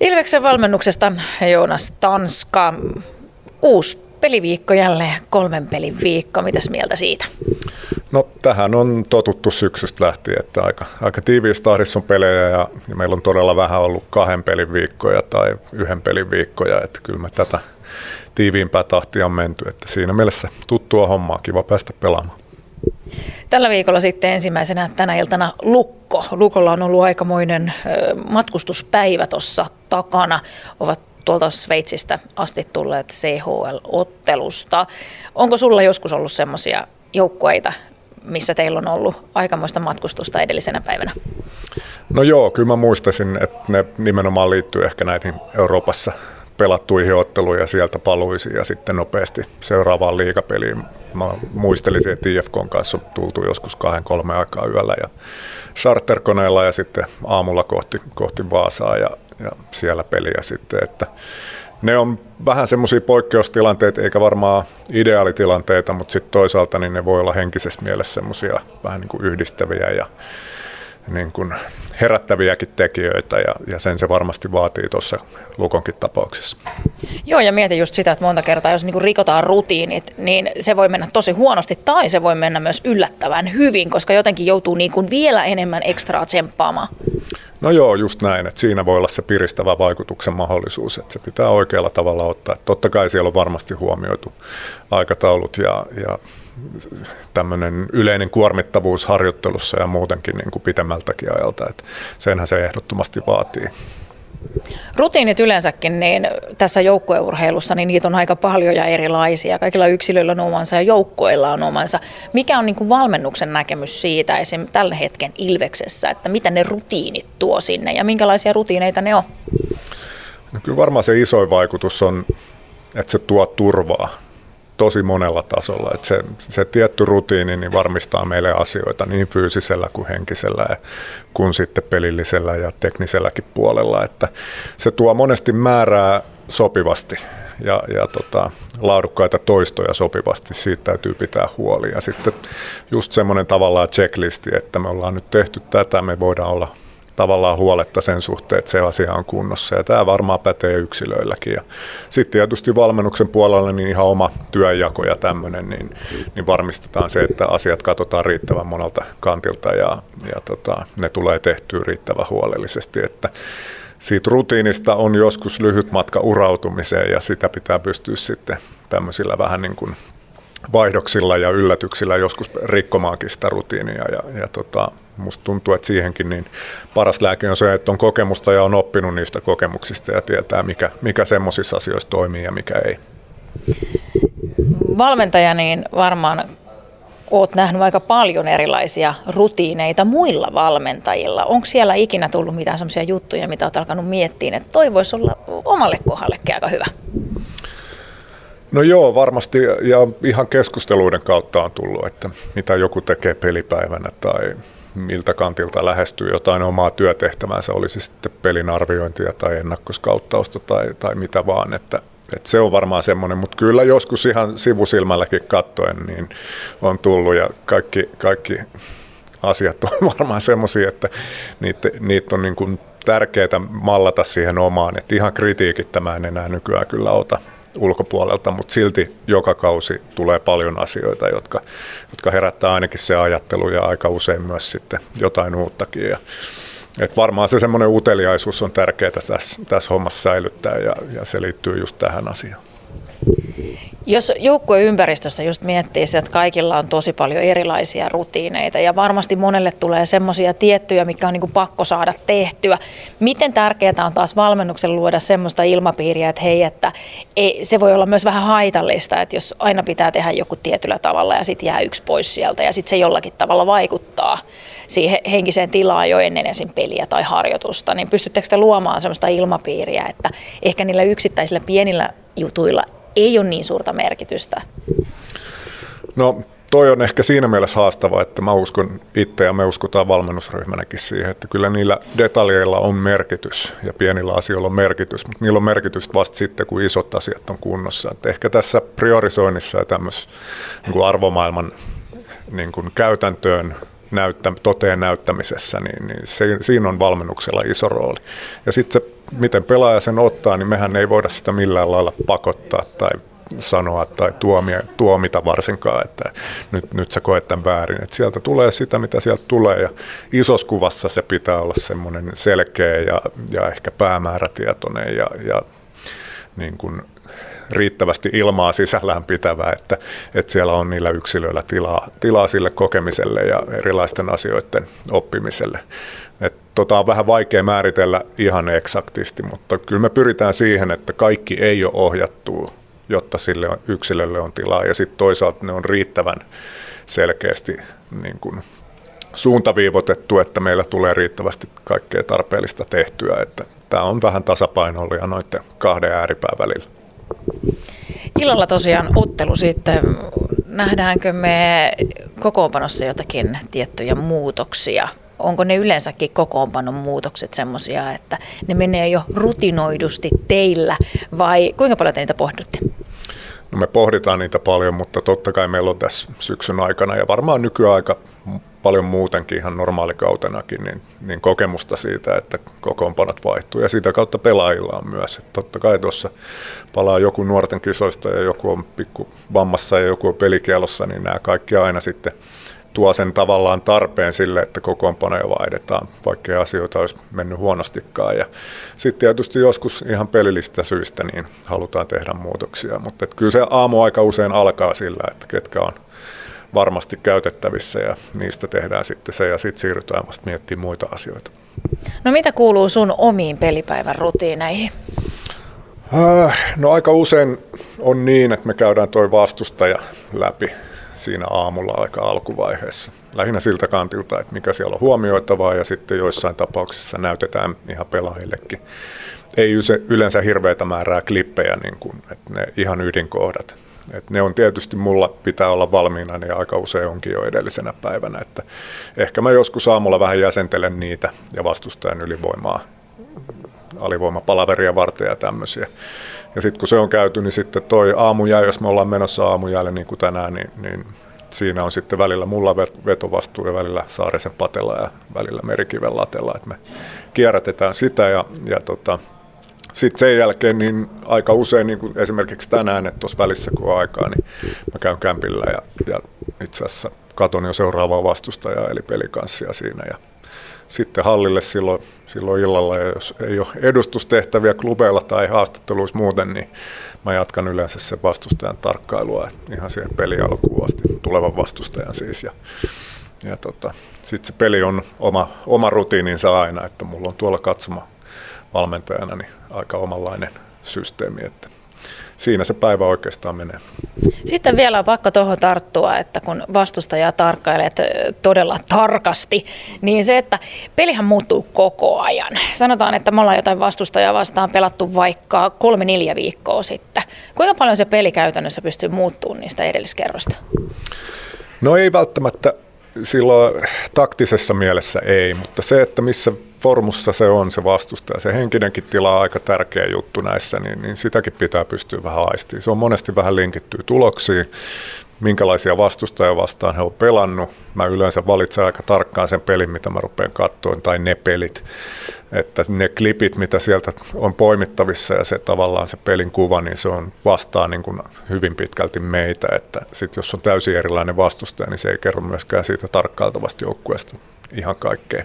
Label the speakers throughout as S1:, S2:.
S1: Ilveksen valmennuksesta Joonas Tanska. Uusi peliviikko jälleen, kolmen pelin viikko. Mitäs mieltä siitä?
S2: No tähän on totuttu syksystä lähtien, että aika, aika tiiviissä tahdissa on pelejä ja, ja meillä on todella vähän ollut kahden pelin viikkoja tai yhden pelin viikkoja, että kyllä me tätä tiiviimpää tahtia on menty, että siinä mielessä tuttua hommaa, kiva päästä pelaamaan.
S1: Tällä viikolla sitten ensimmäisenä tänä iltana Lukko. Lukolla on ollut aikamoinen matkustuspäivä tuossa takana. Ovat tuolta Sveitsistä asti tulleet CHL-ottelusta. Onko sulla joskus ollut semmoisia joukkueita, missä teillä on ollut aikamoista matkustusta edellisenä päivänä?
S2: No joo, kyllä mä muistaisin, että ne nimenomaan liittyy ehkä näihin Euroopassa pelattuihin otteluihin ja sieltä paluisi ja sitten nopeasti seuraavaan liigapeliin. Mä muistelisin, että IFKn kanssa tultu joskus kahden kolme aikaa yöllä ja charterkoneella ja sitten aamulla kohti, kohti Vaasaa ja, ja siellä peliä sitten, että ne on vähän semmoisia poikkeustilanteita, eikä varmaan ideaalitilanteita, mutta sitten toisaalta niin ne voi olla henkisessä mielessä semmoisia vähän niin kuin yhdistäviä ja niin kuin herättäviäkin tekijöitä ja, ja sen se varmasti vaatii tuossa Lukonkin tapauksessa.
S1: Joo ja mietin just sitä, että monta kertaa jos niin rikotaan rutiinit, niin se voi mennä tosi huonosti tai se voi mennä myös yllättävän hyvin, koska jotenkin joutuu niin kuin vielä enemmän ekstraa tsemppaamaan.
S2: No joo, just näin, että siinä voi olla se piristävä vaikutuksen mahdollisuus, että se pitää oikealla tavalla ottaa. Totta kai siellä on varmasti huomioitu aikataulut ja, ja tämmöinen yleinen kuormittavuus harjoittelussa ja muutenkin niin kuin pitemmältäkin ajalta, että senhän se ehdottomasti vaatii.
S1: Rutiinit yleensäkin, niin tässä joukkueurheilussa, niin niitä on aika paljon ja erilaisia. Kaikilla yksilöillä on omansa ja joukkoilla on omansa. Mikä on niin kuin valmennuksen näkemys siitä esim. tällä hetken Ilveksessä, että mitä ne rutiinit tuo sinne ja minkälaisia rutiineita ne on?
S2: No kyllä varmaan se isoin vaikutus on, että se tuo turvaa tosi monella tasolla. Että se, se tietty rutiini niin varmistaa meille asioita niin fyysisellä kuin henkisellä ja kuin sitten pelillisellä ja tekniselläkin puolella. Että se tuo monesti määrää sopivasti ja, ja tota, laadukkaita toistoja sopivasti. Siitä täytyy pitää huoli. Ja sitten just semmoinen tavallaan checklisti, että me ollaan nyt tehty tätä, me voidaan olla tavallaan huoletta sen suhteen, että se asia on kunnossa. Ja tämä varmaan pätee yksilöilläkin. Ja sitten tietysti valmennuksen puolella niin ihan oma työnjako ja tämmöinen, niin, niin varmistetaan se, että asiat katsotaan riittävän monelta kantilta ja, ja tota, ne tulee tehtyä riittävän huolellisesti. Että siitä rutiinista on joskus lyhyt matka urautumiseen ja sitä pitää pystyä sitten tämmöisillä vähän niin kuin vaihdoksilla ja yllätyksillä joskus rikkomaankin sitä rutiinia ja, ja tota, musta tuntuu, että siihenkin niin paras lääke on se, että on kokemusta ja on oppinut niistä kokemuksista ja tietää, mikä, mikä semmoisissa asioissa toimii ja mikä ei.
S1: Valmentaja, niin varmaan oot nähnyt aika paljon erilaisia rutiineita muilla valmentajilla. Onko siellä ikinä tullut mitään sellaisia juttuja, mitä olet alkanut miettiä, että toi voisi olla omalle kohdallekin aika hyvä?
S2: No joo, varmasti ja ihan keskusteluiden kautta on tullut, että mitä joku tekee pelipäivänä tai miltä kantilta lähestyy jotain omaa työtehtävänsä, olisi sitten pelin arviointia tai ennakkoskauttausta tai, tai mitä vaan, että, että se on varmaan semmoinen, mutta kyllä joskus ihan sivusilmälläkin kattoen niin on tullut ja kaikki, kaikki asiat on varmaan semmoisia, että niitä, niitä on niin kuin tärkeää mallata siihen omaan, että ihan kritiikit tämä en enää nykyään kyllä ota, ulkopuolelta, mutta silti joka kausi tulee paljon asioita, jotka, jotka herättää ainakin se ajattelu ja aika usein myös sitten jotain uuttakin. Ja, et varmaan se semmoinen uteliaisuus on tärkeää tässä, tässä hommassa säilyttää ja, ja se liittyy just tähän asiaan.
S1: Jos joukkueympäristössä just miettii sitä, että kaikilla on tosi paljon erilaisia rutiineita ja varmasti monelle tulee semmoisia tiettyjä, mikä on niin pakko saada tehtyä. Miten tärkeää on taas valmennuksen luoda semmoista ilmapiiriä, että hei, että ei, se voi olla myös vähän haitallista, että jos aina pitää tehdä joku tietyllä tavalla ja sitten jää yksi pois sieltä ja sitten se jollakin tavalla vaikuttaa siihen henkiseen tilaan jo ennen esim. peliä tai harjoitusta, niin pystyttekö te luomaan semmoista ilmapiiriä, että ehkä niillä yksittäisillä pienillä jutuilla ei ole niin suurta merkitystä?
S2: No toi on ehkä siinä mielessä haastava, että mä uskon itse ja me uskotaan valmennusryhmänäkin siihen, että kyllä niillä detaljeilla on merkitys ja pienillä asioilla on merkitys, mutta niillä on merkitys vasta sitten, kun isot asiat on kunnossa. Että ehkä tässä priorisoinnissa ja tämmöisessä niin arvomaailman niin kuin käytäntöön näyttä, toteen näyttämisessä, niin, niin se, siinä on valmennuksella iso rooli. Ja sitten se miten pelaaja sen ottaa, niin mehän ei voida sitä millään lailla pakottaa tai sanoa tai tuomia, tuomita varsinkaan, että nyt, nyt sä koet tämän väärin. Että sieltä tulee sitä, mitä sieltä tulee ja isossa kuvassa se pitää olla semmoinen selkeä ja, ja ehkä päämäärätietoinen ja, ja niin kuin riittävästi ilmaa sisällään pitävää, että, että siellä on niillä yksilöillä tilaa, tilaa sille kokemiselle ja erilaisten asioiden oppimiselle. Et tota on vähän vaikea määritellä ihan eksaktisti, mutta kyllä me pyritään siihen, että kaikki ei ole ohjattu, jotta sille yksilölle on tilaa. Ja sitten toisaalta ne on riittävän selkeästi niin kuin suuntaviivotettu, että meillä tulee riittävästi kaikkea tarpeellista tehtyä. Että tämä on vähän tasapainoilija noiden kahden ääripään välillä.
S1: Illalla tosiaan ottelu sitten. Nähdäänkö me kokoonpanossa jotakin tiettyjä muutoksia? Onko ne yleensäkin kokoonpanon muutokset semmoisia, että ne menee jo rutinoidusti teillä vai kuinka paljon te niitä pohditte?
S2: No me pohditaan niitä paljon, mutta totta kai meillä on tässä syksyn aikana ja varmaan nykyaika paljon muutenkin ihan normaalikautenakin, niin, niin kokemusta siitä, että kokoonpanot vaihtuu. Ja sitä kautta pelaajilla on myös. Että totta kai tuossa palaa joku nuorten kisoista ja joku on pikku vammassa ja joku on pelikielossa, niin nämä kaikki aina sitten tuo sen tavallaan tarpeen sille, että kokoonpanoja vaihdetaan, vaikka asioita olisi mennyt huonostikaan. Ja sitten tietysti joskus ihan pelillistä syistä niin halutaan tehdä muutoksia, mutta kyllä se aamu aika usein alkaa sillä, että ketkä on varmasti käytettävissä ja niistä tehdään sitten se ja sitten siirrytään vasta miettimään muita asioita.
S1: No mitä kuuluu sun omiin pelipäivän rutiineihin?
S2: Äh, no aika usein on niin, että me käydään toi vastustaja läpi siinä aamulla aika alkuvaiheessa. Lähinnä siltä kantilta, että mikä siellä on huomioitavaa ja sitten joissain tapauksissa näytetään ihan pelaajillekin. Ei yleensä hirveätä määrää klippejä, niin kuin, että ne ihan ydinkohdat. Et ne on tietysti mulla pitää olla valmiina, niin aika usein onkin jo edellisenä päivänä. Että ehkä mä joskus aamulla vähän jäsentelen niitä ja vastustajan ylivoimaa, alivoimapalaveria varten ja tämmöisiä. Ja sitten kun se on käyty, niin sitten toi aamujää, jos me ollaan menossa aamujäälle niin kuin tänään, niin, niin siinä on sitten välillä mulla vetovastuu ja välillä Saarisen patella ja välillä Merikiven latella, että me kierrätetään sitä ja, ja tota, sitten sen jälkeen niin aika usein, niin kuin esimerkiksi tänään, että tuossa välissä kun on aikaa, niin mä käyn kämpillä ja, ja itse asiassa katon jo seuraavaa vastustajaa eli pelikanssia siinä. Ja sitten hallille silloin, silloin illalla ja jos ei ole edustustehtäviä klubeilla tai haastatteluissa muuten, niin mä jatkan yleensä sen vastustajan tarkkailua ihan siihen peli alkuun asti, tulevan vastustajan siis. Ja, ja tota, sitten se peli on oma, oma rutiininsa aina, että mulla on tuolla katsoma valmentajana niin aika omanlainen systeemi, että siinä se päivä oikeastaan menee.
S1: Sitten vielä on pakko tuohon tarttua, että kun vastustaja tarkkailet todella tarkasti, niin se, että pelihän muuttuu koko ajan. Sanotaan, että me ollaan jotain vastustajaa vastaan pelattu vaikka kolme-neljä viikkoa sitten. Kuinka paljon se peli käytännössä pystyy muuttumaan niistä edelliskerrosta?
S2: No ei välttämättä silloin taktisessa mielessä ei, mutta se, että missä formussa se on se vastustaja, se henkinenkin tila on aika tärkeä juttu näissä, niin, niin sitäkin pitää pystyä vähän aistimaan. Se on monesti vähän linkittyy tuloksiin, minkälaisia vastustajia vastaan he on pelannut. Mä yleensä valitsen aika tarkkaan sen pelin, mitä mä rupean katsoin, tai ne pelit. Että ne klipit, mitä sieltä on poimittavissa ja se tavallaan se pelin kuva, niin se on vastaan niin kuin hyvin pitkälti meitä. Että sit jos on täysin erilainen vastustaja, niin se ei kerro myöskään siitä tarkkailtavasta joukkueesta ihan kaikkea.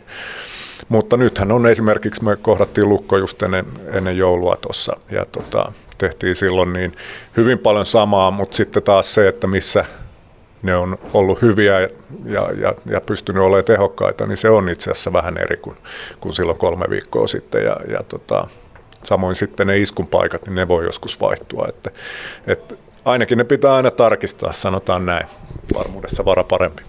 S2: Mutta nythän on esimerkiksi, me kohdattiin Lukko just ennen, ennen joulua tuossa ja tota, tehtiin silloin niin hyvin paljon samaa, mutta sitten taas se, että missä ne on ollut hyviä ja, ja, ja pystynyt olemaan tehokkaita, niin se on itse asiassa vähän eri kuin, kuin silloin kolme viikkoa sitten. Ja, ja tota, samoin sitten ne iskun paikat, niin ne voi joskus vaihtua. Että, että ainakin ne pitää aina tarkistaa, sanotaan näin. Varmuudessa vara parempi.